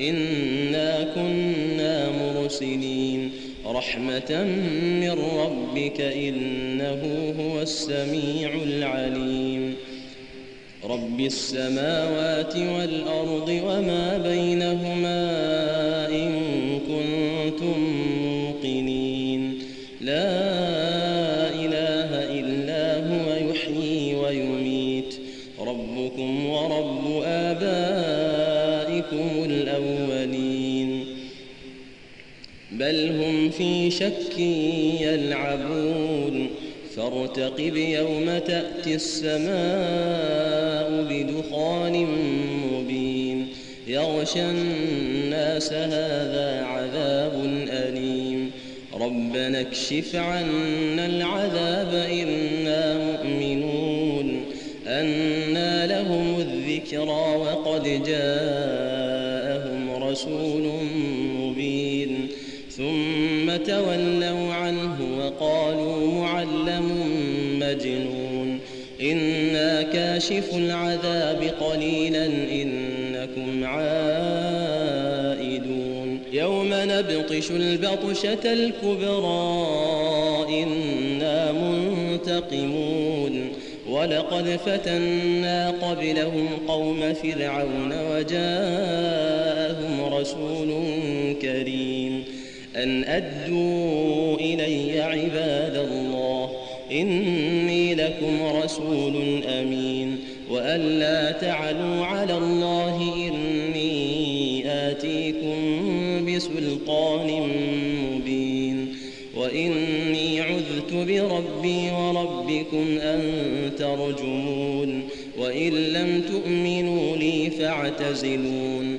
إنا كنا مرسلين رحمة من ربك إنه هو السميع العليم رب السماوات والأرض وما بينهما إن بل هم في شك يلعبون. فارتقب يوم تأتي السماء بدخان مبين. يغشى الناس هذا عذاب أليم. ربنا اكشف عنا العذاب إنا مؤمنون. أنى لهم الذكرى وقد جاءهم رسول مبين ثم تولوا عنه وقالوا معلم مجنون. إنا كاشف العذاب قليلا إنكم عائدون. يوم نبطش البطشة الكبرى إنا منتقمون. ولقد فتنا قبلهم قوم فرعون وجاءهم رسول كريم. أن أدوا إلي عباد الله. إني لكم رسول أمين. وأن لا تعلوا على الله إني آتيكم بسلطان مبين. وإني عذت بربي وربكم أن ترجمون. وإن لم تؤمنوا لي فاعتزلون.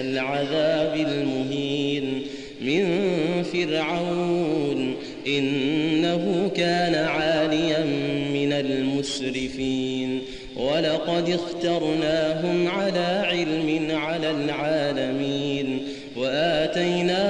العذاب المهين من فرعون إنه كان عاليا من المسرفين ولقد اخترناهم على علم على العالمين وآتيناهم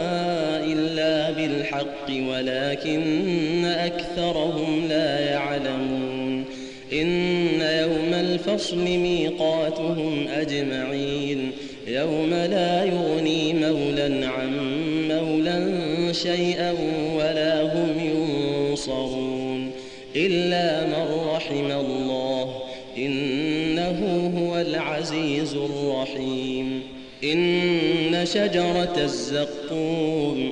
بالحق ولكن أكثرهم لا يعلمون إن يوم الفصل ميقاتهم أجمعين يوم لا يغني مولا عن مولا شيئا ولا هم ينصرون إلا من رحم الله إنه هو العزيز الرحيم إن شجرة الزقوم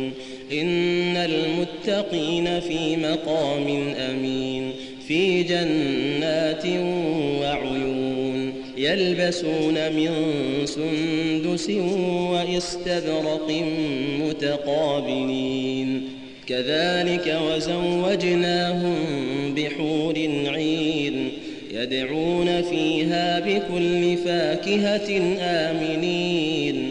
إن المتقين في مقام أمين في جنات وعيون يلبسون من سندس واستبرق متقابلين. كذلك وزوجناهم بحور عين يدعون فيها بكل فاكهة آمنين.